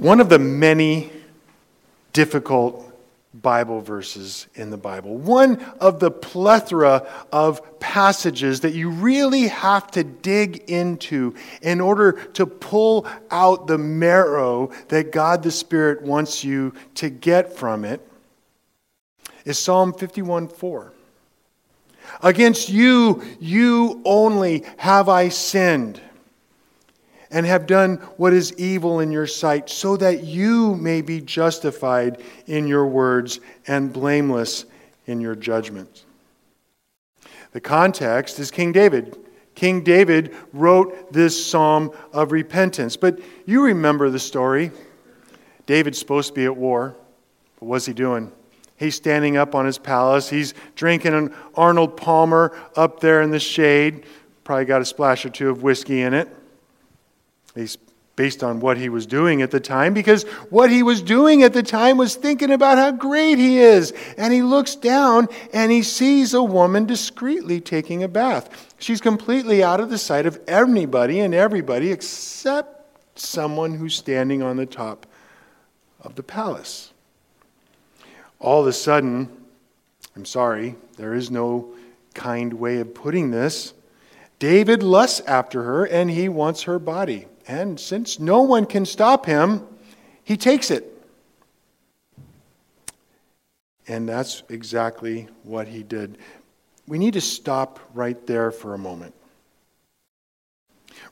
One of the many difficult Bible verses in the Bible, one of the plethora of passages that you really have to dig into in order to pull out the marrow that God the Spirit wants you to get from it, is Psalm 51 4. Against you, you only have I sinned and have done what is evil in your sight, so that you may be justified in your words and blameless in your judgment. The context is King David. King David wrote this psalm of repentance. But you remember the story. David's supposed to be at war. But what's he doing? He's standing up on his palace. He's drinking an Arnold Palmer up there in the shade. Probably got a splash or two of whiskey in it. Based on what he was doing at the time, because what he was doing at the time was thinking about how great he is. And he looks down and he sees a woman discreetly taking a bath. She's completely out of the sight of anybody and everybody except someone who's standing on the top of the palace. All of a sudden, I'm sorry, there is no kind way of putting this. David lusts after her and he wants her body. And since no one can stop him, he takes it. And that's exactly what he did. We need to stop right there for a moment.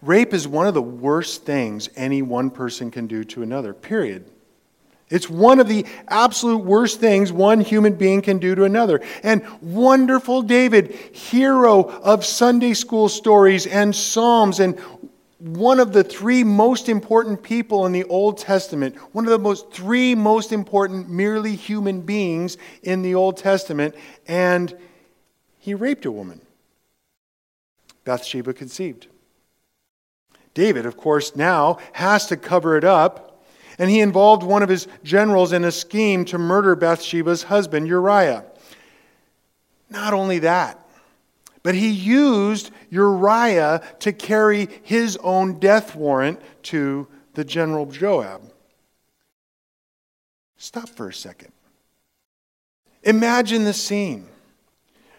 Rape is one of the worst things any one person can do to another, period. It's one of the absolute worst things one human being can do to another. And wonderful David, hero of Sunday school stories and Psalms, and one of the three most important people in the Old Testament, one of the most three most important merely human beings in the Old Testament, and he raped a woman. Bathsheba conceived. David, of course, now has to cover it up, and he involved one of his generals in a scheme to murder Bathsheba's husband, Uriah. Not only that, but he used Uriah to carry his own death warrant to the general Joab. Stop for a second. Imagine the scene.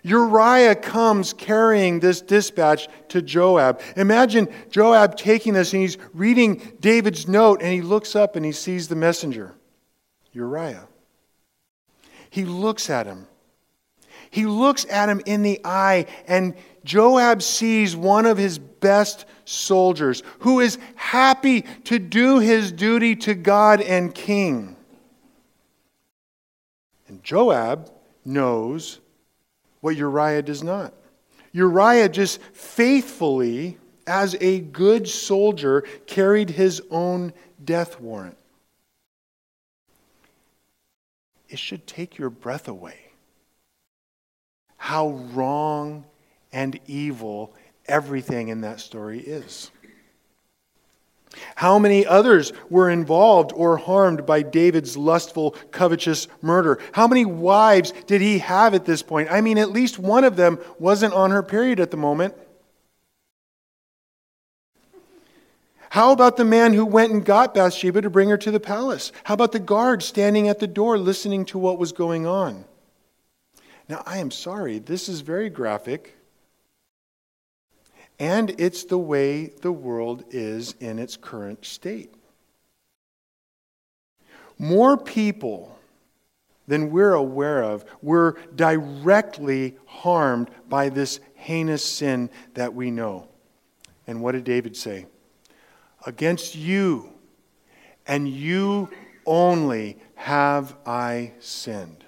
Uriah comes carrying this dispatch to Joab. Imagine Joab taking this and he's reading David's note and he looks up and he sees the messenger, Uriah. He looks at him he looks at him in the eye, and Joab sees one of his best soldiers who is happy to do his duty to God and king. And Joab knows what Uriah does not. Uriah just faithfully, as a good soldier, carried his own death warrant. It should take your breath away how wrong and evil everything in that story is. How many others were involved or harmed by David's lustful, covetous murder? How many wives did he have at this point? I mean, at least one of them wasn't on her period at the moment. How about the man who went and got Bathsheba to bring her to the palace? How about the guard standing at the door listening to what was going on? Now, I am sorry, this is very graphic. And it's the way the world is in its current state. More people than we're aware of were directly harmed by this heinous sin that we know. And what did David say? Against you and you only have I sinned.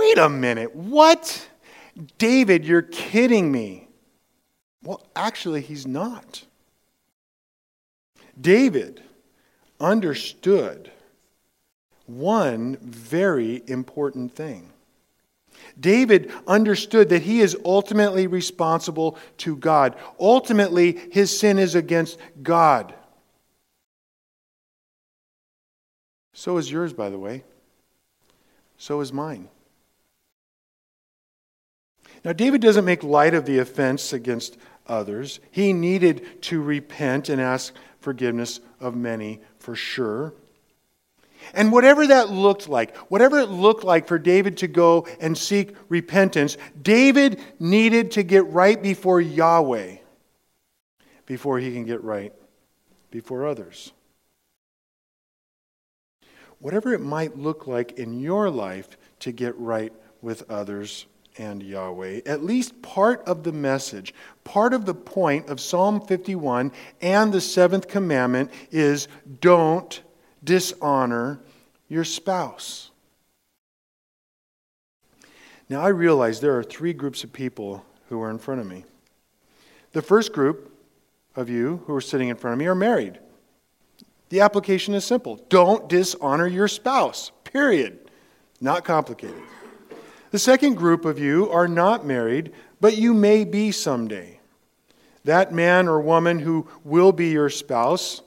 Wait a minute, what? David, you're kidding me. Well, actually, he's not. David understood one very important thing. David understood that he is ultimately responsible to God. Ultimately, his sin is against God. So is yours, by the way. So is mine. Now, David doesn't make light of the offense against others. He needed to repent and ask forgiveness of many for sure. And whatever that looked like, whatever it looked like for David to go and seek repentance, David needed to get right before Yahweh before he can get right before others. Whatever it might look like in your life to get right with others and Yahweh, at least part of the message, part of the point of Psalm 51 and the seventh commandment is don't dishonor your spouse. Now, I realize there are three groups of people who are in front of me. The first group of you who are sitting in front of me are married. The application is simple don't dishonor your spouse, period. Not complicated. The second group of you are not married, but you may be someday. That man or woman who will be your spouse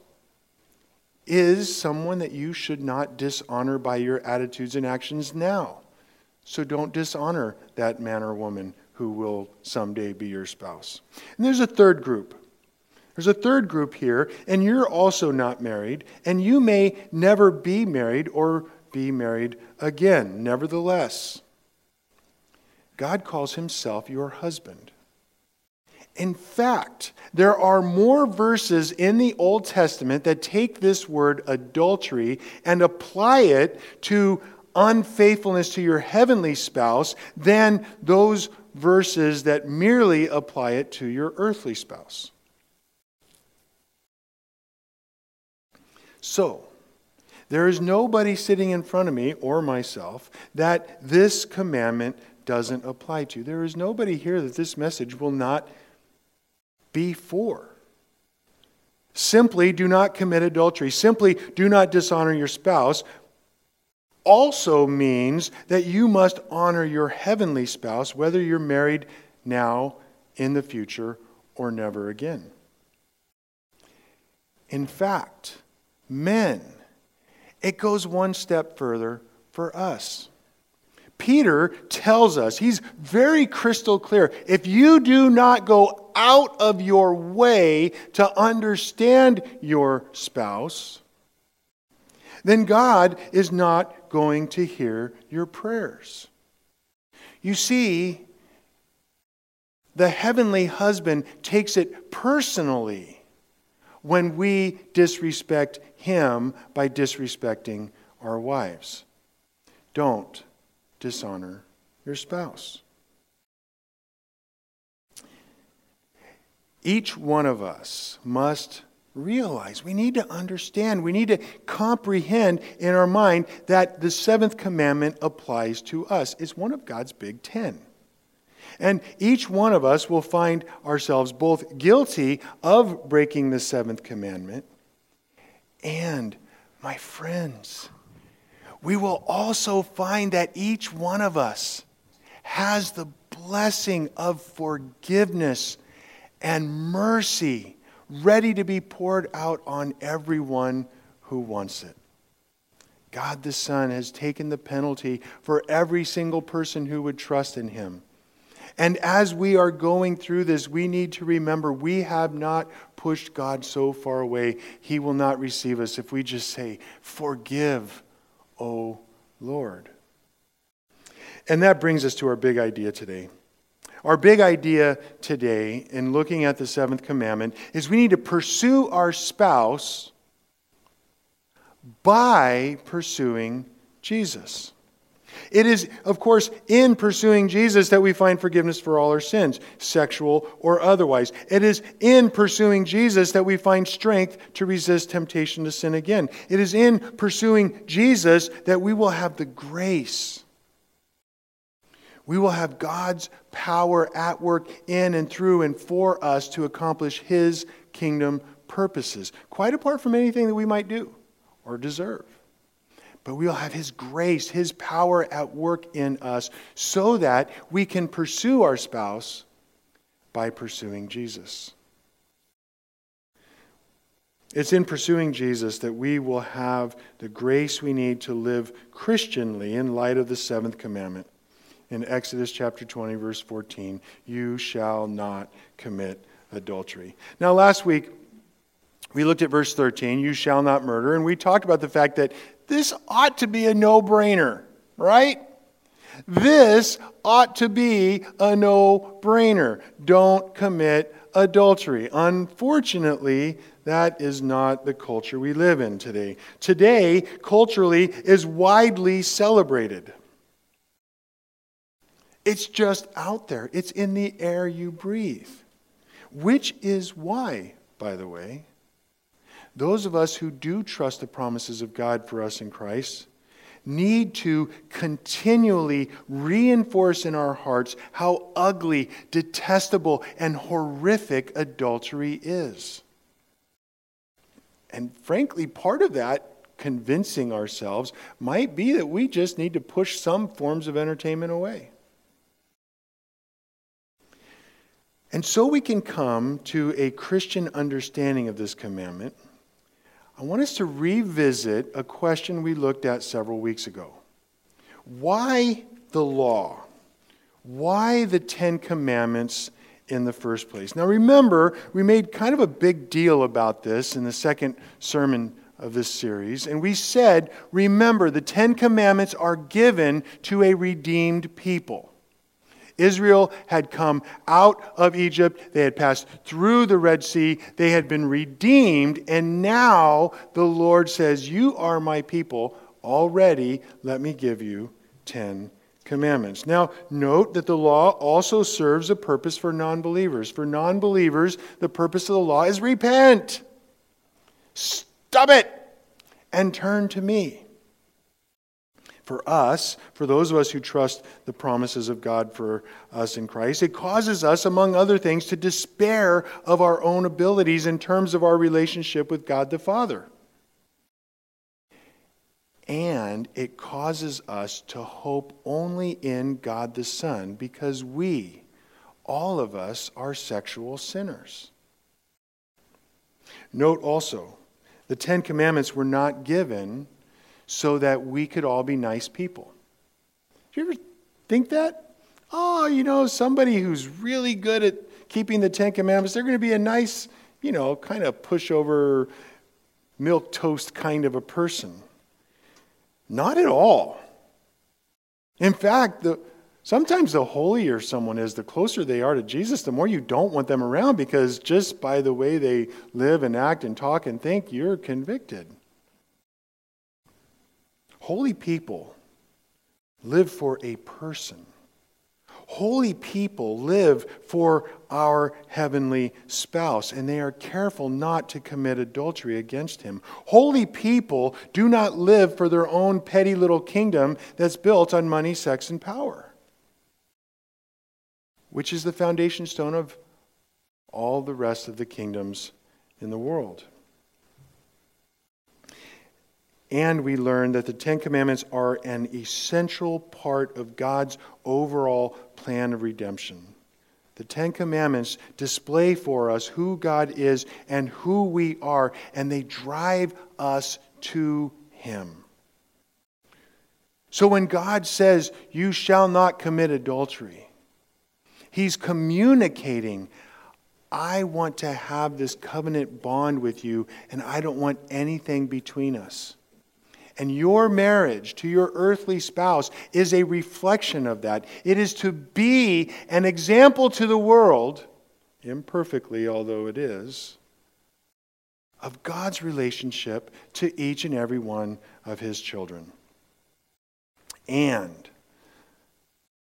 is someone that you should not dishonor by your attitudes and actions now. So don't dishonor that man or woman who will someday be your spouse. And there's a third group. There's a third group here, and you're also not married, and you may never be married or be married again. Nevertheless, God calls himself your husband. In fact, there are more verses in the Old Testament that take this word adultery and apply it to unfaithfulness to your heavenly spouse than those verses that merely apply it to your earthly spouse. So, there is nobody sitting in front of me or myself that this commandment doesn't apply to. There is nobody here that this message will not be for. Simply do not commit adultery. Simply do not dishonor your spouse. Also means that you must honor your heavenly spouse, whether you're married now, in the future, or never again. In fact, men. It goes one step further for us. Peter tells us, he's very crystal clear. If you do not go out of your way to understand your spouse, then God is not going to hear your prayers. You see, the heavenly husband takes it personally when we disrespect him by disrespecting our wives. Don't dishonor your spouse. Each one of us must realize, we need to understand, we need to comprehend in our mind that the seventh commandment applies to us. It's one of God's big ten. And each one of us will find ourselves both guilty of breaking the seventh commandment and, my friends, we will also find that each one of us has the blessing of forgiveness and mercy ready to be poured out on everyone who wants it. God the Son has taken the penalty for every single person who would trust in him. And as we are going through this, we need to remember we have not pushed God so far away, He will not receive us if we just say, Forgive, O Lord. And that brings us to our big idea today. Our big idea today, in looking at the seventh commandment, is we need to pursue our spouse by pursuing Jesus. It is, of course, in pursuing Jesus that we find forgiveness for all our sins, sexual or otherwise. It is in pursuing Jesus that we find strength to resist temptation to sin again. It is in pursuing Jesus that we will have the grace. We will have God's power at work in and through and for us to accomplish His kingdom purposes, quite apart from anything that we might do or deserve but we'll have His grace, His power at work in us so that we can pursue our spouse by pursuing Jesus. It's in pursuing Jesus that we will have the grace we need to live Christianly in light of the seventh commandment. In Exodus chapter 20, verse 14, you shall not commit adultery. Now, last week, we looked at verse 13, you shall not murder, and we talked about the fact that this ought to be a no brainer, right? This ought to be a no brainer. Don't commit adultery. Unfortunately, that is not the culture we live in today. Today, culturally, is widely celebrated. It's just out there, it's in the air you breathe. Which is why, by the way, those of us who do trust the promises of God for us in Christ need to continually reinforce in our hearts how ugly, detestable, and horrific adultery is. And frankly, part of that convincing ourselves might be that we just need to push some forms of entertainment away. And so we can come to a Christian understanding of this commandment I want us to revisit a question we looked at several weeks ago. Why the law? Why the Ten Commandments in the first place? Now, remember, we made kind of a big deal about this in the second sermon of this series, and we said, remember, the Ten Commandments are given to a redeemed people. Israel had come out of Egypt. They had passed through the Red Sea. They had been redeemed. And now the Lord says, You are my people already. Let me give you 10 commandments. Now, note that the law also serves a purpose for non believers. For non believers, the purpose of the law is repent, stop it, and turn to me for us, for those of us who trust the promises of God for us in Christ, it causes us, among other things, to despair of our own abilities in terms of our relationship with God the Father. And it causes us to hope only in God the Son because we, all of us, are sexual sinners. Note also, the Ten Commandments were not given so that we could all be nice people. Do you ever think that? Oh, you know, somebody who's really good at keeping the Ten Commandments, they're going to be a nice, you know, kind of pushover, milk toast kind of a person. Not at all. In fact, the, sometimes the holier someone is, the closer they are to Jesus, the more you don't want them around because just by the way they live and act and talk and think, you're convicted. Holy people live for a person. Holy people live for our heavenly spouse, and they are careful not to commit adultery against him. Holy people do not live for their own petty little kingdom that's built on money, sex, and power, which is the foundation stone of all the rest of the kingdoms in the world. And we learn that the Ten Commandments are an essential part of God's overall plan of redemption. The Ten Commandments display for us who God is and who we are, and they drive us to Him. So when God says, You shall not commit adultery, He's communicating, I want to have this covenant bond with you, and I don't want anything between us. And your marriage to your earthly spouse is a reflection of that. It is to be an example to the world, imperfectly although it is, of God's relationship to each and every one of his children. And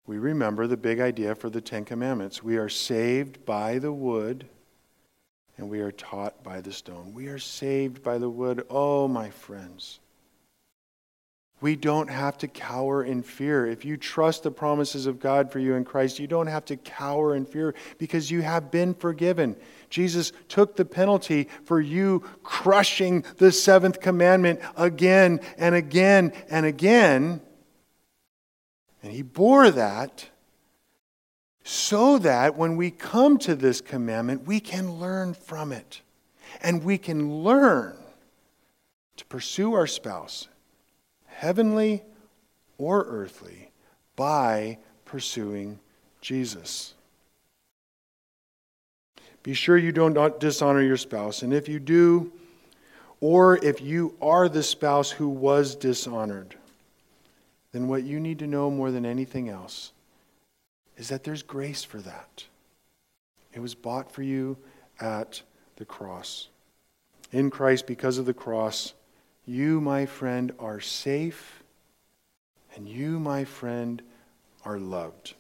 we remember the big idea for the Ten Commandments. We are saved by the wood and we are taught by the stone. We are saved by the wood. Oh, my friends. We don't have to cower in fear. If you trust the promises of God for you in Christ, you don't have to cower in fear because you have been forgiven. Jesus took the penalty for you crushing the seventh commandment again and again and again. And he bore that so that when we come to this commandment, we can learn from it. And we can learn to pursue our spouse heavenly or earthly, by pursuing Jesus. Be sure you don't dishonor your spouse. And if you do, or if you are the spouse who was dishonored, then what you need to know more than anything else is that there's grace for that. It was bought for you at the cross. In Christ, because of the cross, you, my friend, are safe, and you, my friend, are loved.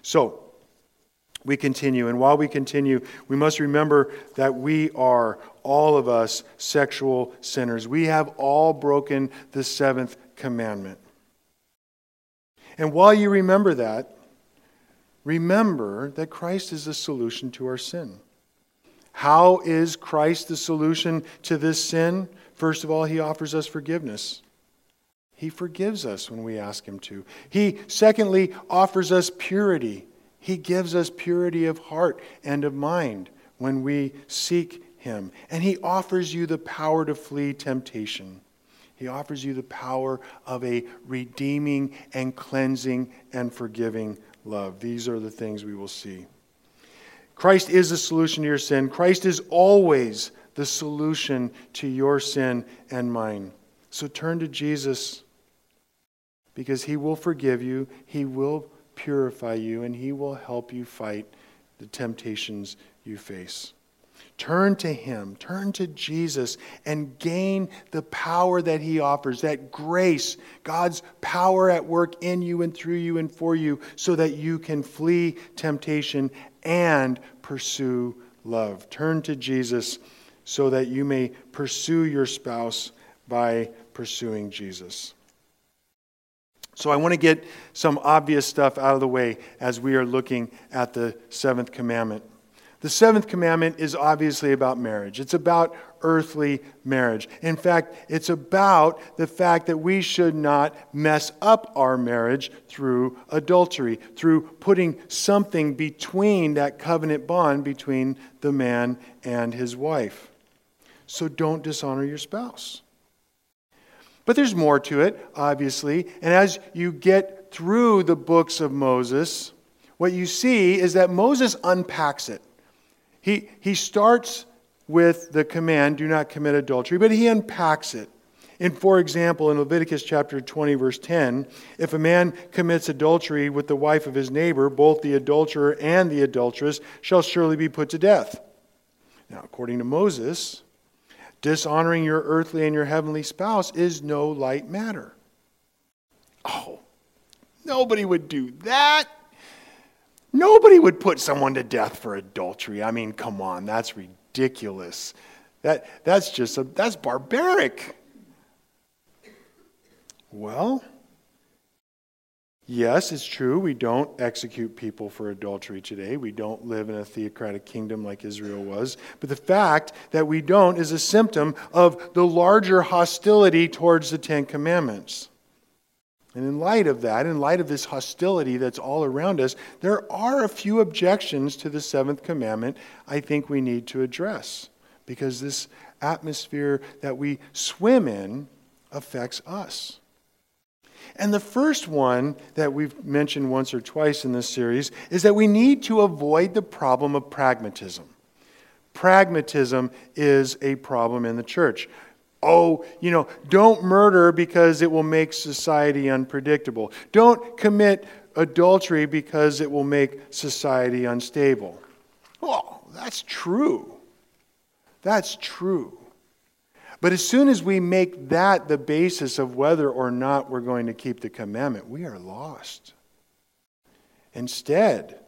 So, we continue. And while we continue, we must remember that we are, all of us, sexual sinners. We have all broken the seventh commandment. And while you remember that, remember that Christ is the solution to our sin. How is Christ the solution to this sin? First of all, he offers us forgiveness. He forgives us when we ask him to. He, secondly, offers us purity. He gives us purity of heart and of mind when we seek him. And he offers you the power to flee temptation. He offers you the power of a redeeming and cleansing and forgiving love. These are the things we will see. Christ is the solution to your sin. Christ is always the solution to your sin and mine. So turn to Jesus because he will forgive you, he will purify you, and he will help you fight the temptations you face. Turn to Him, turn to Jesus, and gain the power that He offers, that grace, God's power at work in you and through you and for you, so that you can flee temptation and pursue love. Turn to Jesus so that you may pursue your spouse by pursuing Jesus. So, I want to get some obvious stuff out of the way as we are looking at the seventh commandment. The seventh commandment is obviously about marriage. It's about earthly marriage. In fact, it's about the fact that we should not mess up our marriage through adultery, through putting something between that covenant bond between the man and his wife. So don't dishonor your spouse. But there's more to it, obviously. And as you get through the books of Moses, what you see is that Moses unpacks it. He, he starts with the command, do not commit adultery, but he unpacks it. In, for example, in Leviticus chapter 20, verse 10, if a man commits adultery with the wife of his neighbor, both the adulterer and the adulteress shall surely be put to death. Now, according to Moses, dishonoring your earthly and your heavenly spouse is no light matter. Oh, nobody would do that. Nobody would put someone to death for adultery. I mean, come on, that's ridiculous. That, that's just, a, that's barbaric. Well, yes, it's true. We don't execute people for adultery today. We don't live in a theocratic kingdom like Israel was. But the fact that we don't is a symptom of the larger hostility towards the Ten Commandments. And in light of that, in light of this hostility that's all around us, there are a few objections to the seventh commandment I think we need to address because this atmosphere that we swim in affects us. And the first one that we've mentioned once or twice in this series is that we need to avoid the problem of pragmatism. Pragmatism is a problem in the church oh, you know, don't murder because it will make society unpredictable. Don't commit adultery because it will make society unstable. Well, that's true. That's true. But as soon as we make that the basis of whether or not we're going to keep the commandment, we are lost. Instead,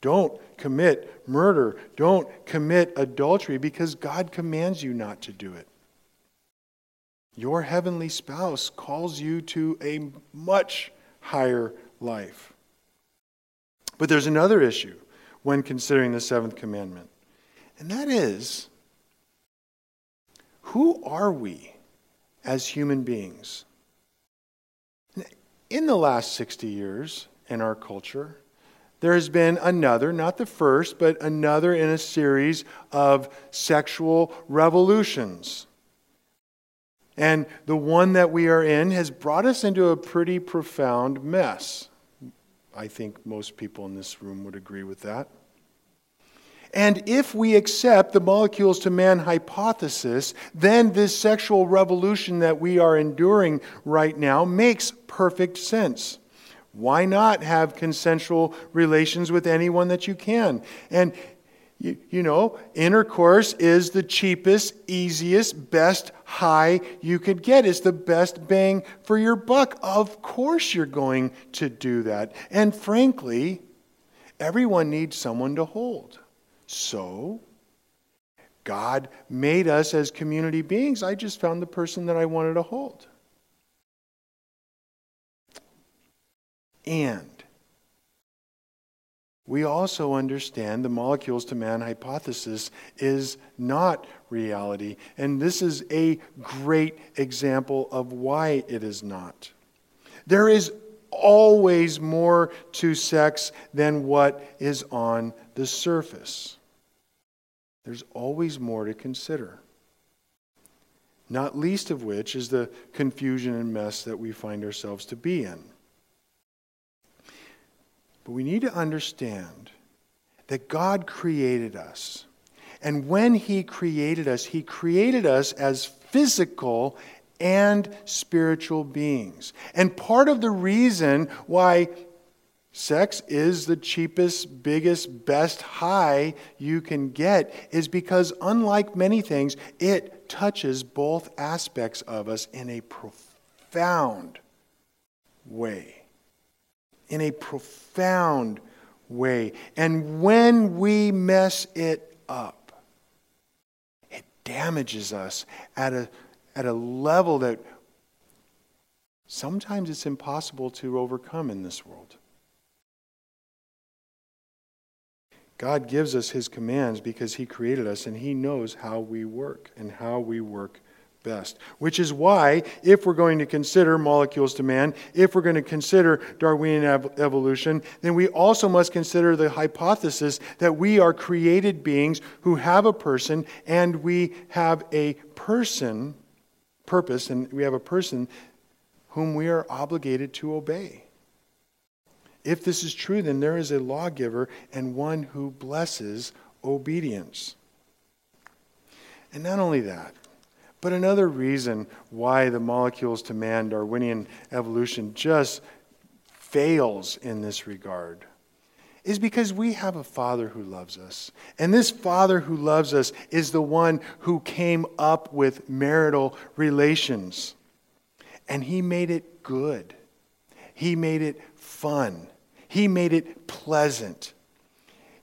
don't commit murder. Don't commit adultery because God commands you not to do it. Your heavenly spouse calls you to a much higher life. But there's another issue when considering the seventh commandment, and that is who are we as human beings? In the last 60 years in our culture, there has been another, not the first, but another in a series of sexual revolutions and the one that we are in has brought us into a pretty profound mess. I think most people in this room would agree with that. And if we accept the molecules to man hypothesis, then this sexual revolution that we are enduring right now makes perfect sense. Why not have consensual relations with anyone that you can? And you, you, know, intercourse is the cheapest, easiest, best high you could get. It's the best bang for your buck. Of course, you're going to do that. And frankly, everyone needs someone to hold. So, God made us as community beings. I just found the person that I wanted to hold. And we also understand the molecules to man hypothesis is not reality. And this is a great example of why it is not. There is always more to sex than what is on the surface. There's always more to consider. Not least of which is the confusion and mess that we find ourselves to be in. But we need to understand that God created us. And when He created us, He created us as physical and spiritual beings. And part of the reason why Sex is the cheapest, biggest, best high you can get, is because, unlike many things, it touches both aspects of us in a profound way. In a profound way. And when we mess it up, it damages us at a, at a level that sometimes it's impossible to overcome in this world. God gives us his commands because he created us and he knows how we work and how we work best. Which is why, if we're going to consider molecules to man, if we're going to consider Darwinian evolution, then we also must consider the hypothesis that we are created beings who have a person and we have a person, purpose, and we have a person whom we are obligated to obey. If this is true, then there is a lawgiver and one who blesses obedience. And not only that, but another reason why the molecules to man Darwinian evolution just fails in this regard is because we have a Father who loves us. And this Father who loves us is the one who came up with marital relations. And He made it good, He made it fun, he made it pleasant.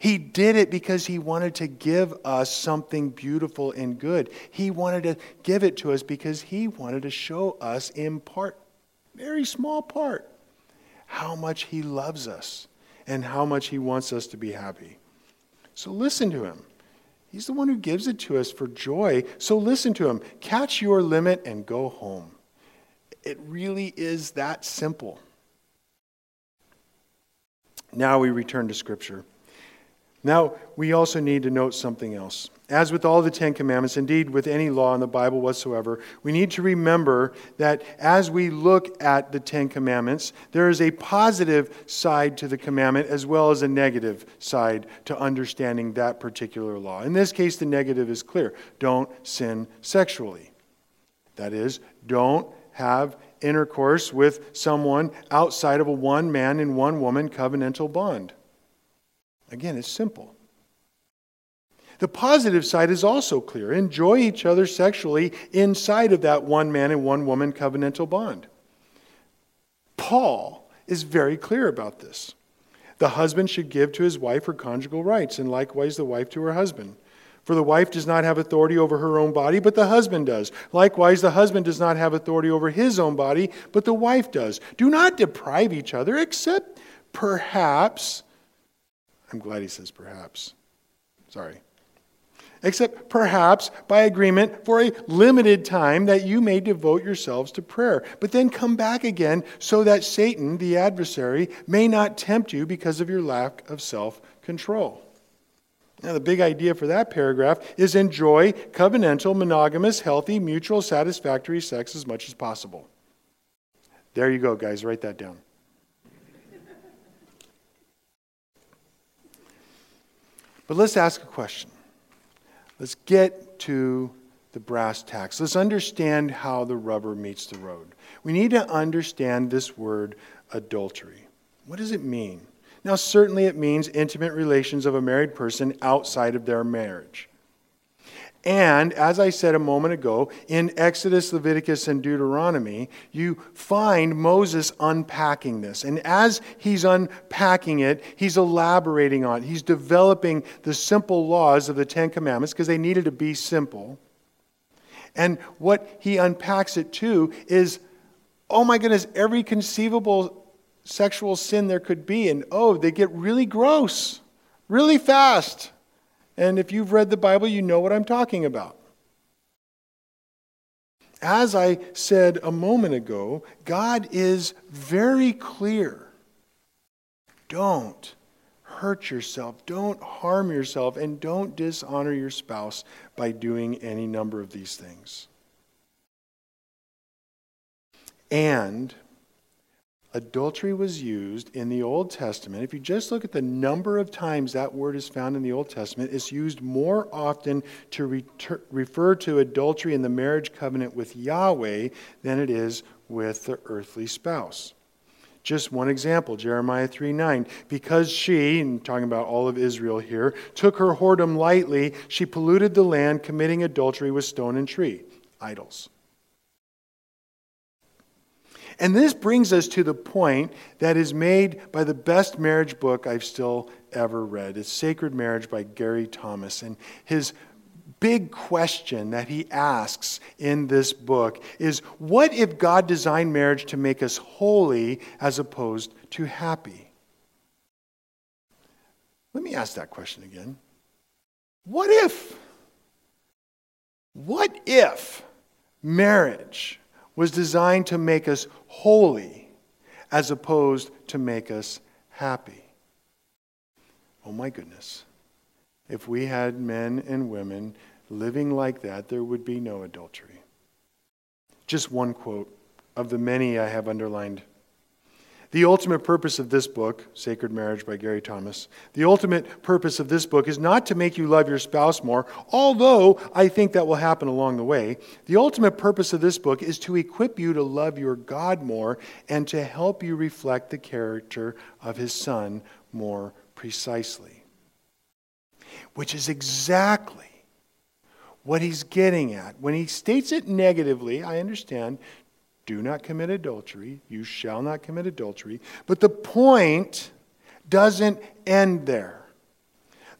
He did it because he wanted to give us something beautiful and good. He wanted to give it to us because he wanted to show us in part, very small part, how much he loves us and how much he wants us to be happy. So listen to him. He's the one who gives it to us for joy. So listen to him. Catch your limit and go home. It really is that simple. Now we return to Scripture. Now, we also need to note something else. As with all the Ten Commandments, indeed with any law in the Bible whatsoever, we need to remember that as we look at the Ten Commandments, there is a positive side to the commandment as well as a negative side to understanding that particular law. In this case, the negative is clear don't sin sexually. That is, don't have intercourse with someone outside of a one man and one woman covenantal bond. Again, it's simple. The positive side is also clear. Enjoy each other sexually inside of that one man and one woman covenantal bond. Paul is very clear about this. The husband should give to his wife her conjugal rights, and likewise the wife to her husband. For the wife does not have authority over her own body, but the husband does. Likewise, the husband does not have authority over his own body, but the wife does. Do not deprive each other, except perhaps. I'm glad he says perhaps. Sorry. Except perhaps by agreement for a limited time that you may devote yourselves to prayer, but then come back again so that Satan, the adversary, may not tempt you because of your lack of self control. Now, the big idea for that paragraph is enjoy covenantal, monogamous, healthy, mutual, satisfactory sex as much as possible. There you go, guys. Write that down. But let's ask a question. Let's get to the brass tacks. Let's understand how the rubber meets the road. We need to understand this word adultery. What does it mean? Now, certainly it means intimate relations of a married person outside of their marriage. And as I said a moment ago, in Exodus, Leviticus, and Deuteronomy, you find Moses unpacking this. And as he's unpacking it, he's elaborating on it. He's developing the simple laws of the Ten Commandments because they needed to be simple. And what he unpacks it to is oh my goodness, every conceivable sexual sin there could be. And oh, they get really gross really fast. And if you've read the Bible, you know what I'm talking about. As I said a moment ago, God is very clear. Don't hurt yourself, don't harm yourself, and don't dishonor your spouse by doing any number of these things. And adultery was used in the Old Testament, if you just look at the number of times that word is found in the Old Testament, it's used more often to refer to adultery in the marriage covenant with Yahweh than it is with the earthly spouse. Just one example, Jeremiah 3 9. Because she, and talking about all of Israel here, took her whoredom lightly, she polluted the land, committing adultery with stone and tree, idols. And this brings us to the point that is made by the best marriage book I've still ever read. It's Sacred Marriage by Gary Thomas. And his big question that he asks in this book is what if God designed marriage to make us holy as opposed to happy? Let me ask that question again. What if? What if marriage was designed to make us holy as opposed to make us happy. Oh my goodness. If we had men and women living like that, there would be no adultery. Just one quote of the many I have underlined the ultimate purpose of this book, Sacred Marriage by Gary Thomas, the ultimate purpose of this book is not to make you love your spouse more, although I think that will happen along the way. The ultimate purpose of this book is to equip you to love your God more and to help you reflect the character of his Son more precisely. Which is exactly what he's getting at. When he states it negatively, I understand, do not commit adultery. You shall not commit adultery. But the point doesn't end there.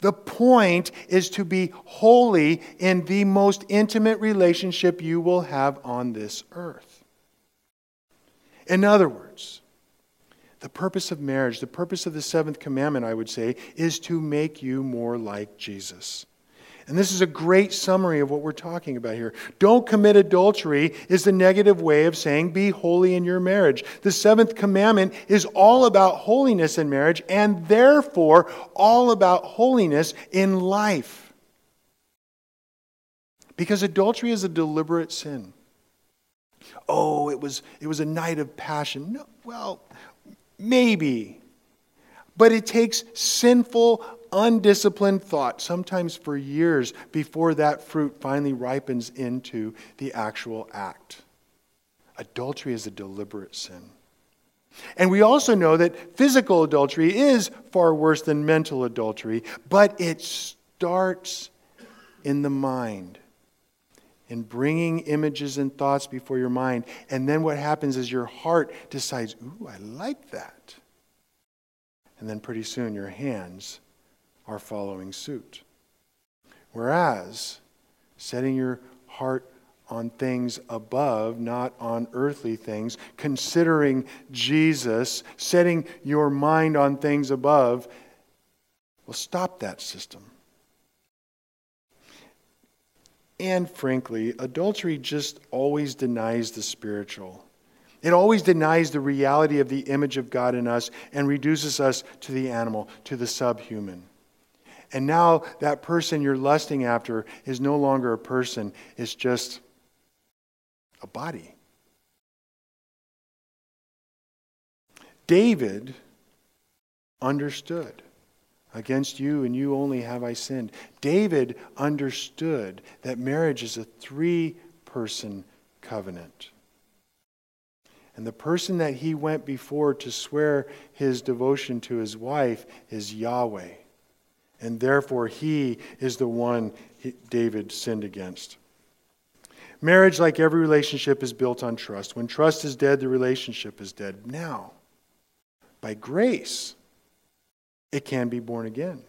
The point is to be holy in the most intimate relationship you will have on this earth. In other words, the purpose of marriage, the purpose of the seventh commandment, I would say, is to make you more like Jesus. And this is a great summary of what we're talking about here. Don't commit adultery is the negative way of saying be holy in your marriage. The seventh commandment is all about holiness in marriage and therefore all about holiness in life. Because adultery is a deliberate sin. Oh, it was, it was a night of passion. No, well, maybe. But it takes sinful, undisciplined thought, sometimes for years, before that fruit finally ripens into the actual act. Adultery is a deliberate sin. And we also know that physical adultery is far worse than mental adultery, but it starts in the mind, in bringing images and thoughts before your mind. And then what happens is your heart decides, Ooh, I like that. And then pretty soon your hands are following suit. Whereas, setting your heart on things above, not on earthly things, considering Jesus, setting your mind on things above, will stop that system. And frankly, adultery just always denies the spiritual. It always denies the reality of the image of God in us and reduces us to the animal, to the subhuman. And now that person you're lusting after is no longer a person, it's just a body. David understood. Against you and you only have I sinned. David understood that marriage is a three person covenant. And the person that he went before to swear his devotion to his wife is Yahweh. And therefore, he is the one David sinned against. Marriage, like every relationship, is built on trust. When trust is dead, the relationship is dead. Now, by grace, it can be born again.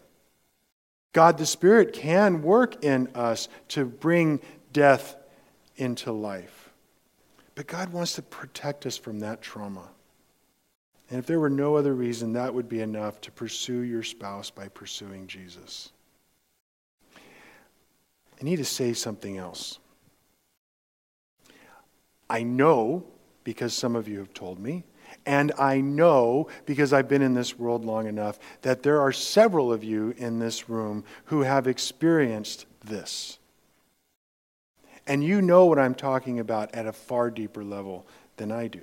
God the Spirit can work in us to bring death into life. But God wants to protect us from that trauma. And if there were no other reason, that would be enough to pursue your spouse by pursuing Jesus. I need to say something else. I know, because some of you have told me, and I know, because I've been in this world long enough, that there are several of you in this room who have experienced this. And you know what I'm talking about at a far deeper level than I do.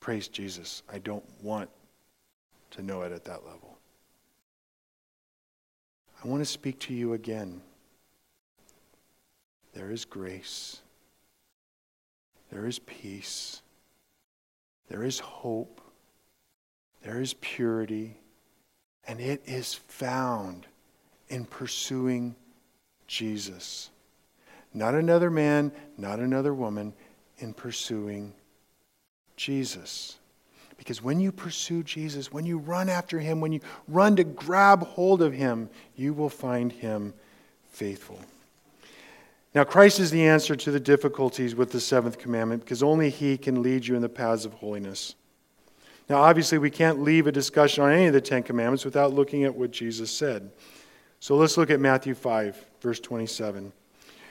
Praise Jesus. I don't want to know it at that level. I want to speak to you again. There is grace. There is peace. There is hope. There is purity. And it is found in pursuing Jesus. Not another man, not another woman, in pursuing Jesus. Because when you pursue Jesus, when you run after him, when you run to grab hold of him, you will find him faithful. Now, Christ is the answer to the difficulties with the seventh commandment because only He can lead you in the paths of holiness. Now, obviously, we can't leave a discussion on any of the Ten Commandments without looking at what Jesus said. So let's look at Matthew 5, verse 27.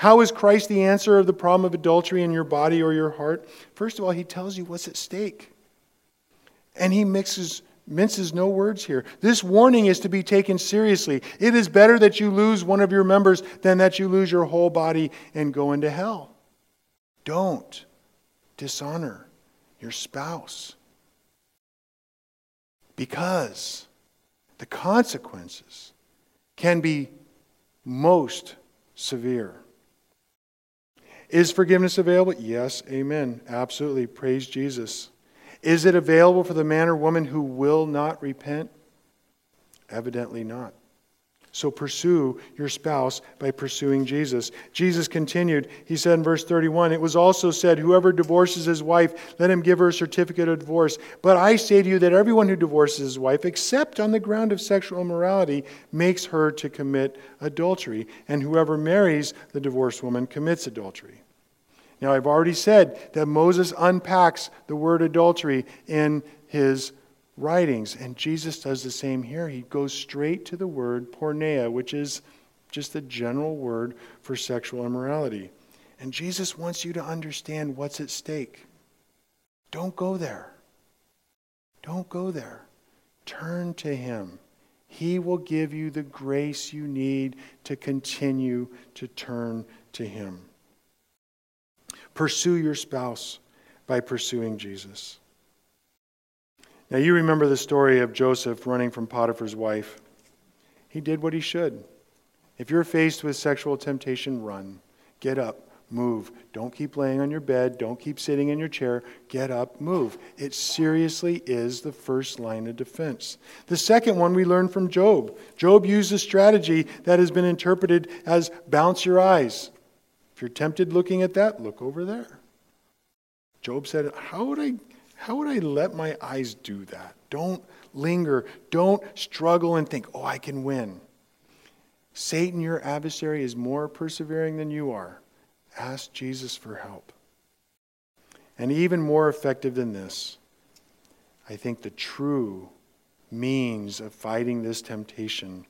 How is Christ the answer of the problem of adultery in your body or your heart? First of all, he tells you what's at stake. And he mixes minces no words here. This warning is to be taken seriously. It is better that you lose one of your members than that you lose your whole body and go into hell. Don't dishonor your spouse because the consequences can be most severe. Is forgiveness available? Yes, amen. Absolutely. Praise Jesus. Is it available for the man or woman who will not repent? Evidently not. So pursue your spouse by pursuing Jesus. Jesus continued. He said in verse 31 It was also said, Whoever divorces his wife, let him give her a certificate of divorce. But I say to you that everyone who divorces his wife, except on the ground of sexual immorality, makes her to commit adultery. And whoever marries the divorced woman commits adultery. Now, I've already said that Moses unpacks the word adultery in his writings, and Jesus does the same here. He goes straight to the word porneia, which is just the general word for sexual immorality. And Jesus wants you to understand what's at stake. Don't go there. Don't go there. Turn to Him. He will give you the grace you need to continue to turn to Him. Pursue your spouse by pursuing Jesus. Now, you remember the story of Joseph running from Potiphar's wife. He did what he should. If you're faced with sexual temptation, run. Get up, move. Don't keep laying on your bed. Don't keep sitting in your chair. Get up, move. It seriously is the first line of defense. The second one we learned from Job. Job used a strategy that has been interpreted as bounce your eyes. If you're tempted looking at that, look over there. Job said, How would I, how would I let my eyes do that? Don't linger. Don't struggle and think, oh, I can win. Satan, your adversary, is more persevering than you are. Ask Jesus for help. And even more effective than this, I think the true means of fighting this temptation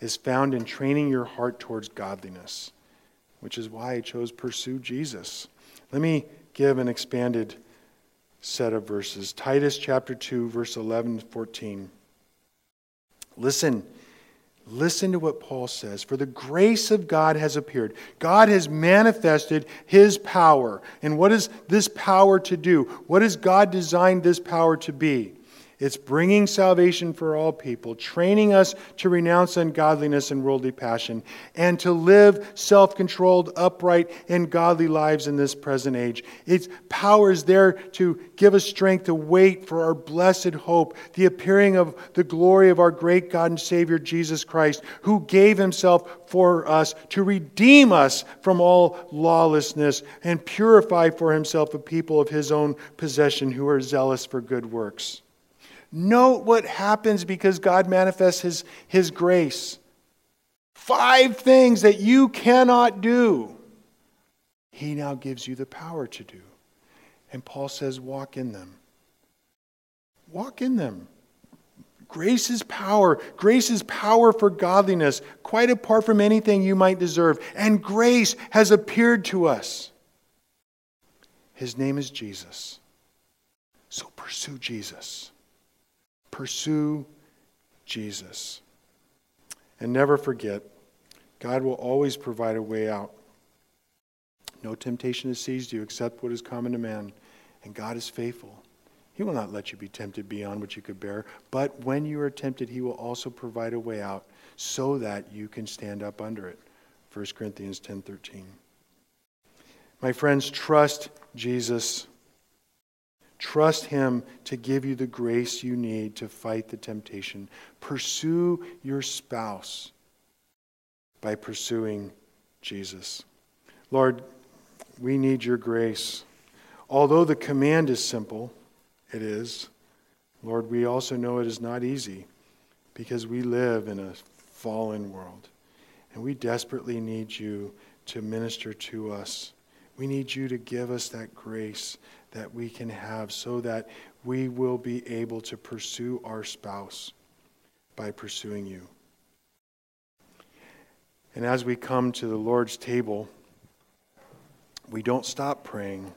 is found in training your heart towards godliness which is why I chose pursue Jesus. Let me give an expanded set of verses. Titus chapter 2, verse 11 to 14. Listen. Listen to what Paul says. For the grace of God has appeared. God has manifested his power. And what is this power to do? What has God designed this power to be? It's bringing salvation for all people, training us to renounce ungodliness and worldly passion, and to live self controlled, upright, and godly lives in this present age. Its power is there to give us strength to wait for our blessed hope, the appearing of the glory of our great God and Savior Jesus Christ, who gave himself for us to redeem us from all lawlessness and purify for himself a people of his own possession who are zealous for good works. Note what happens because God manifests his, his grace. Five things that you cannot do, He now gives you the power to do. And Paul says, walk in them. Walk in them. Grace is power. Grace is power for godliness, quite apart from anything you might deserve. And grace has appeared to us. His name is Jesus. So pursue Jesus. Pursue Jesus. And never forget, God will always provide a way out. No temptation has seized you except what is common to man, and God is faithful. He will not let you be tempted beyond what you could bear, but when you are tempted, He will also provide a way out so that you can stand up under it. 1 Corinthians 10:13. My friends, trust Jesus Trust Him to give you the grace you need to fight the temptation. Pursue your spouse by pursuing Jesus. Lord, we need your grace. Although the command is simple, it is. Lord, we also know it is not easy because we live in a fallen world. And we desperately need you to minister to us. We need you to give us that grace that we can have so that we will be able to pursue our spouse by pursuing you. And as we come to the Lord's table, we don't stop praying.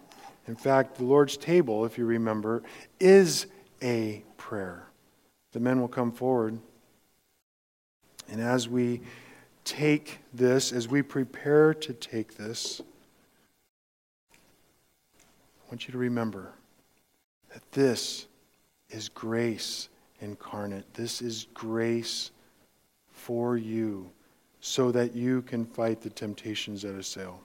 In fact, the Lord's table, if you remember, is a prayer. The men will come forward. And as we take this, as we prepare to take this, want you to remember that this is grace incarnate. This is grace for you so that you can fight the temptations that assail.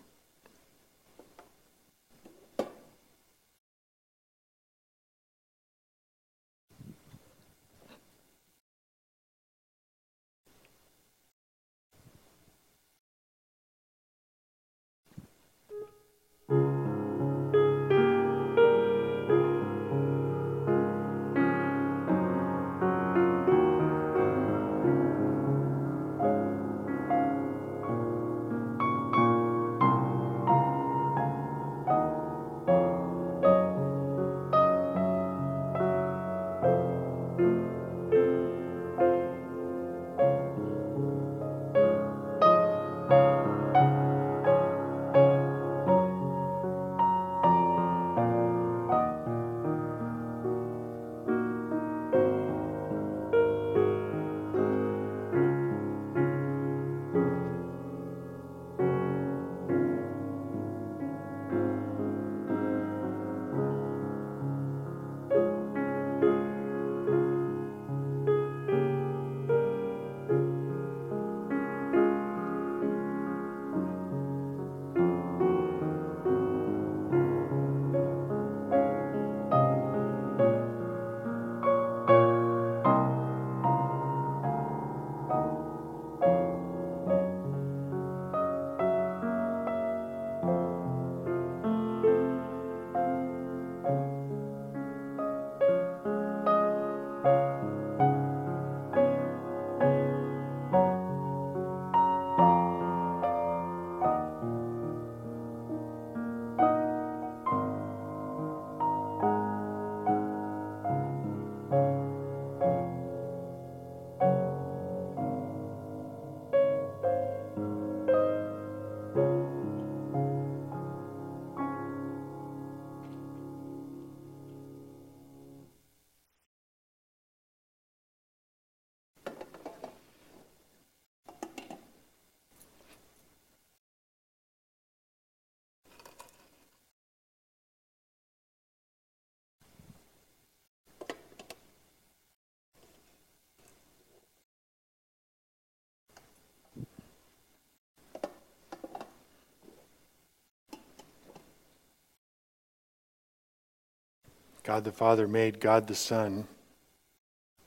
God the Father made God the Son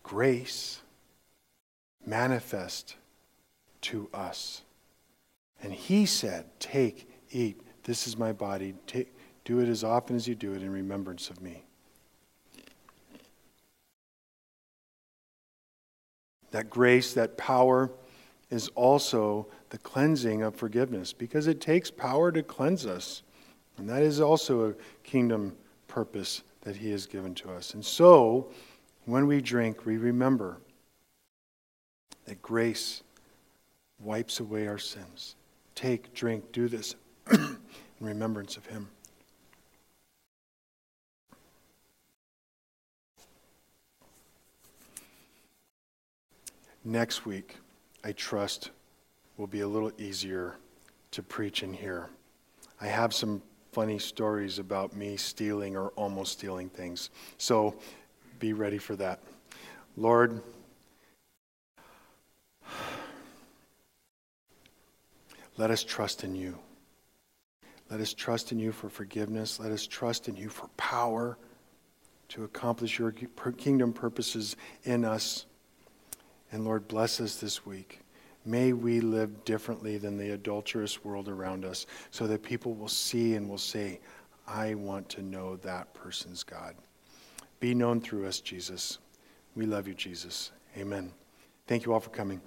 grace manifest to us. And he said, Take, eat, this is my body. Take, do it as often as you do it in remembrance of me. That grace, that power, is also the cleansing of forgiveness because it takes power to cleanse us. And that is also a kingdom purpose that He has given to us. And so, when we drink, we remember that grace wipes away our sins. Take, drink, do this in remembrance of Him. Next week, I trust, will be a little easier to preach in here. I have some funny stories about me stealing or almost stealing things. So be ready for that. Lord, let us trust in you. Let us trust in you for forgiveness. Let us trust in you for power to accomplish your kingdom purposes in us. And Lord, bless us this week. May we live differently than the adulterous world around us so that people will see and will say, I want to know that person's God. Be known through us, Jesus. We love you, Jesus. Amen. Thank you all for coming.